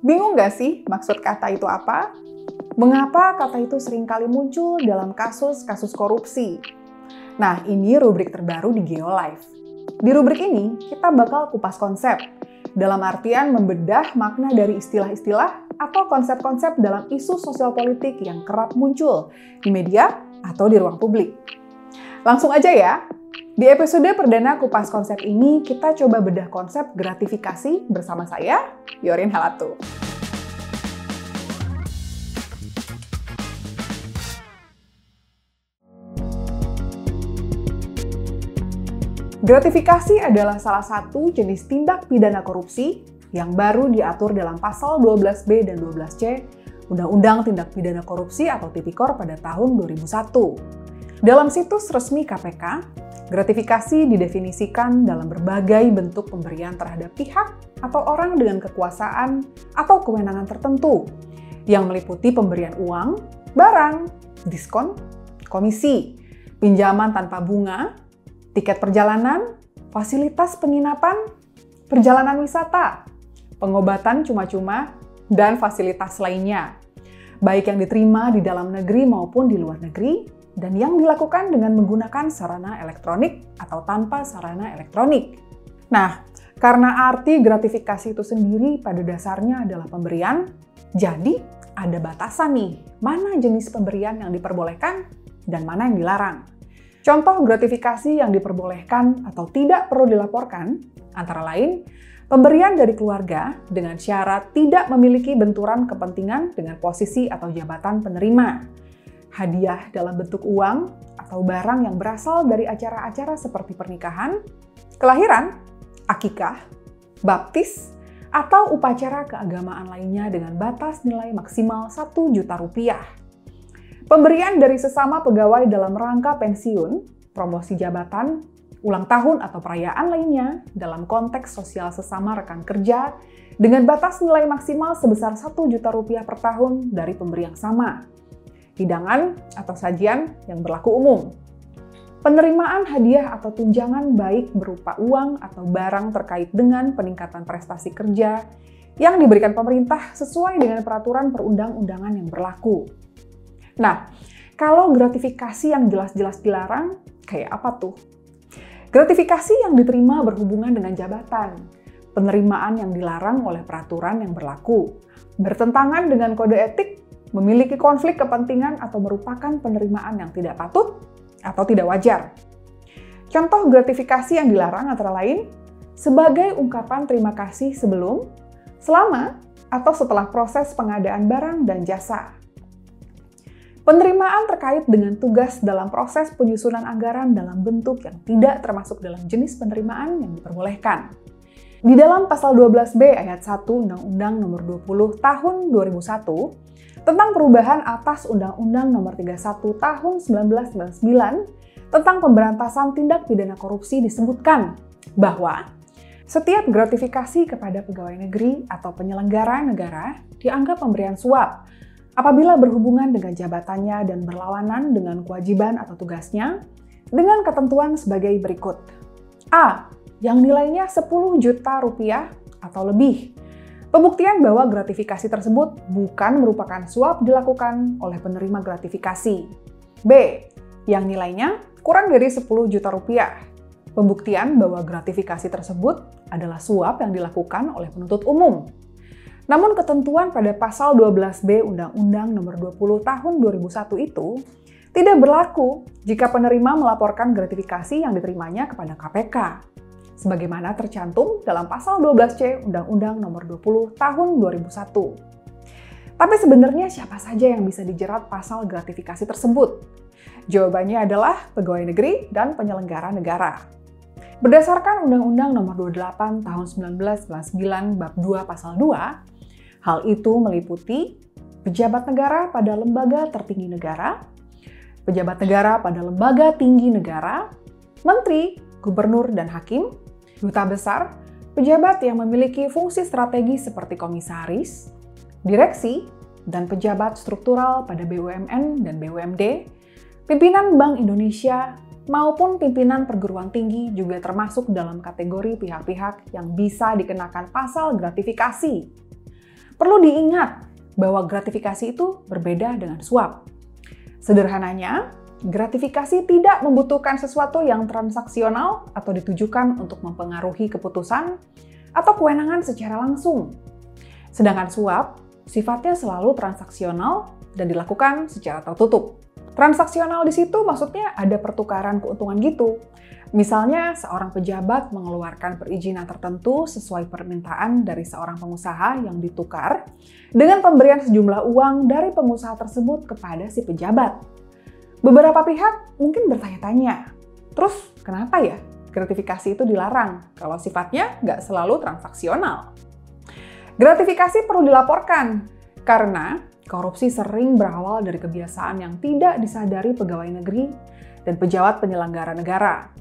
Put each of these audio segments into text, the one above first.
Bingung nggak sih maksud kata itu apa? Mengapa kata itu sering kali muncul dalam kasus-kasus korupsi? Nah, ini rubrik terbaru di GeoLife. Di rubrik ini, kita bakal kupas konsep, dalam artian membedah makna dari istilah-istilah atau konsep-konsep dalam isu sosial politik yang kerap muncul di media atau di ruang publik. Langsung aja ya, di episode perdana Kupas Konsep ini, kita coba bedah konsep gratifikasi bersama saya, Yorin Halatu. Gratifikasi adalah salah satu jenis tindak pidana korupsi yang baru diatur dalam pasal 12B dan 12C Undang-Undang Tindak Pidana Korupsi atau Tipikor pada tahun 2001. Dalam situs resmi KPK, Gratifikasi didefinisikan dalam berbagai bentuk pemberian terhadap pihak atau orang dengan kekuasaan atau kewenangan tertentu, yang meliputi pemberian uang, barang, diskon, komisi, pinjaman tanpa bunga, tiket perjalanan, fasilitas penginapan, perjalanan wisata, pengobatan cuma-cuma, dan fasilitas lainnya, baik yang diterima di dalam negeri maupun di luar negeri, dan yang dilakukan dengan menggunakan sarana elektronik atau tanpa sarana elektronik. Nah, karena arti gratifikasi itu sendiri pada dasarnya adalah pemberian, jadi ada batasan nih, mana jenis pemberian yang diperbolehkan dan mana yang dilarang. Contoh gratifikasi yang diperbolehkan atau tidak perlu dilaporkan, antara lain, pemberian dari keluarga dengan syarat tidak memiliki benturan kepentingan dengan posisi atau jabatan penerima, hadiah dalam bentuk uang atau barang yang berasal dari acara-acara seperti pernikahan, kelahiran, akikah, baptis, atau upacara keagamaan lainnya dengan batas nilai maksimal 1 juta rupiah. Pemberian dari sesama pegawai dalam rangka pensiun, promosi jabatan, ulang tahun atau perayaan lainnya dalam konteks sosial sesama rekan kerja dengan batas nilai maksimal sebesar 1 juta rupiah per tahun dari pemberi yang sama hidangan atau sajian yang berlaku umum. Penerimaan hadiah atau tunjangan baik berupa uang atau barang terkait dengan peningkatan prestasi kerja yang diberikan pemerintah sesuai dengan peraturan perundang-undangan yang berlaku. Nah, kalau gratifikasi yang jelas-jelas dilarang, kayak apa tuh? Gratifikasi yang diterima berhubungan dengan jabatan, penerimaan yang dilarang oleh peraturan yang berlaku, bertentangan dengan kode etik memiliki konflik kepentingan atau merupakan penerimaan yang tidak patut atau tidak wajar. Contoh gratifikasi yang dilarang antara lain sebagai ungkapan terima kasih sebelum, selama, atau setelah proses pengadaan barang dan jasa. Penerimaan terkait dengan tugas dalam proses penyusunan anggaran dalam bentuk yang tidak termasuk dalam jenis penerimaan yang diperbolehkan. Di dalam pasal 12B ayat 1 Undang-Undang Nomor 20 Tahun 2001 tentang perubahan atas Undang-Undang Nomor 31 Tahun 1999 tentang pemberantasan tindak pidana korupsi disebutkan bahwa setiap gratifikasi kepada pegawai negeri atau penyelenggara negara dianggap pemberian suap apabila berhubungan dengan jabatannya dan berlawanan dengan kewajiban atau tugasnya dengan ketentuan sebagai berikut. A. Yang nilainya 10 juta rupiah atau lebih Pembuktian bahwa gratifikasi tersebut bukan merupakan suap dilakukan oleh penerima gratifikasi. B. Yang nilainya kurang dari 10 juta rupiah. Pembuktian bahwa gratifikasi tersebut adalah suap yang dilakukan oleh penuntut umum. Namun ketentuan pada pasal 12B Undang-Undang Nomor 20 Tahun 2001 itu tidak berlaku jika penerima melaporkan gratifikasi yang diterimanya kepada KPK sebagaimana tercantum dalam pasal 12C Undang-Undang Nomor 20 Tahun 2001. Tapi sebenarnya siapa saja yang bisa dijerat pasal gratifikasi tersebut? Jawabannya adalah pegawai negeri dan penyelenggara negara. Berdasarkan Undang-Undang Nomor 28 Tahun 1999 Bab 2 Pasal 2, hal itu meliputi pejabat negara pada lembaga tertinggi negara, pejabat negara pada lembaga tinggi negara, menteri, gubernur, dan hakim, duta besar, pejabat yang memiliki fungsi strategi seperti komisaris, direksi, dan pejabat struktural pada BUMN dan BUMD, pimpinan Bank Indonesia, maupun pimpinan perguruan tinggi juga termasuk dalam kategori pihak-pihak yang bisa dikenakan pasal gratifikasi. Perlu diingat bahwa gratifikasi itu berbeda dengan suap. Sederhananya, gratifikasi tidak membutuhkan sesuatu yang transaksional atau ditujukan untuk mempengaruhi keputusan atau kewenangan secara langsung. Sedangkan suap sifatnya selalu transaksional dan dilakukan secara tertutup. Transaksional di situ maksudnya ada pertukaran keuntungan gitu. Misalnya, seorang pejabat mengeluarkan perizinan tertentu sesuai permintaan dari seorang pengusaha yang ditukar dengan pemberian sejumlah uang dari pengusaha tersebut kepada si pejabat. Beberapa pihak mungkin bertanya-tanya, terus kenapa ya gratifikasi itu dilarang kalau sifatnya nggak selalu transaksional? Gratifikasi perlu dilaporkan karena korupsi sering berawal dari kebiasaan yang tidak disadari pegawai negeri dan pejabat penyelenggara negara.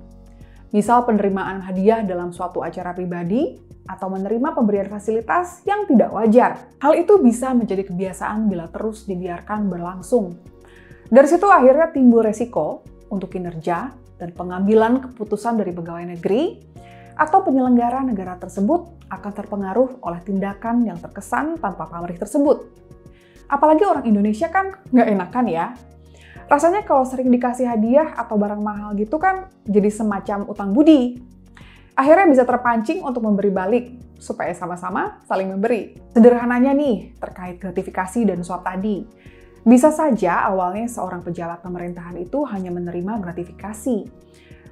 Misal penerimaan hadiah dalam suatu acara pribadi atau menerima pemberian fasilitas yang tidak wajar. Hal itu bisa menjadi kebiasaan bila terus dibiarkan berlangsung. Dari situ akhirnya timbul resiko untuk kinerja dan pengambilan keputusan dari pegawai negeri atau penyelenggara negara tersebut akan terpengaruh oleh tindakan yang terkesan tanpa pamrih tersebut. Apalagi orang Indonesia kan nggak enakan ya, rasanya kalau sering dikasih hadiah atau barang mahal gitu kan jadi semacam utang budi. Akhirnya bisa terpancing untuk memberi balik supaya sama-sama saling memberi. Sederhananya nih, terkait gratifikasi dan suap tadi. Bisa saja awalnya seorang pejabat pemerintahan itu hanya menerima gratifikasi.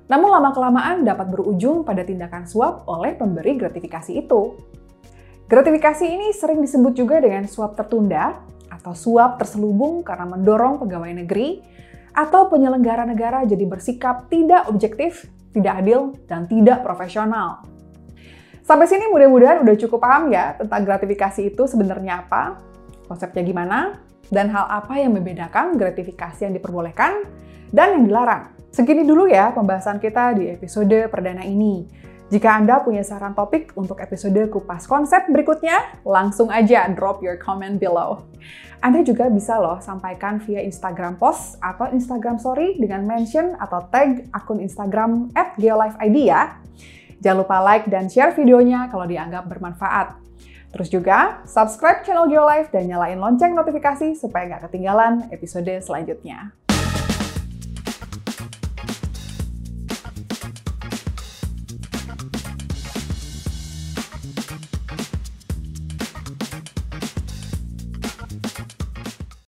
Namun lama-kelamaan dapat berujung pada tindakan suap oleh pemberi gratifikasi itu. Gratifikasi ini sering disebut juga dengan suap tertunda atau suap terselubung karena mendorong pegawai negeri atau penyelenggara negara jadi bersikap tidak objektif, tidak adil, dan tidak profesional. Sampai sini mudah-mudahan udah cukup paham ya tentang gratifikasi itu sebenarnya apa, konsepnya gimana, dan hal apa yang membedakan gratifikasi yang diperbolehkan dan yang dilarang. Segini dulu ya pembahasan kita di episode perdana ini. Jika Anda punya saran topik untuk episode kupas konsep berikutnya, langsung aja drop your comment below. Anda juga bisa loh sampaikan via Instagram post atau Instagram story dengan mention atau tag akun Instagram at ya. Jangan lupa like dan share videonya kalau dianggap bermanfaat. Terus juga subscribe channel Geolife dan nyalain lonceng notifikasi supaya nggak ketinggalan episode selanjutnya.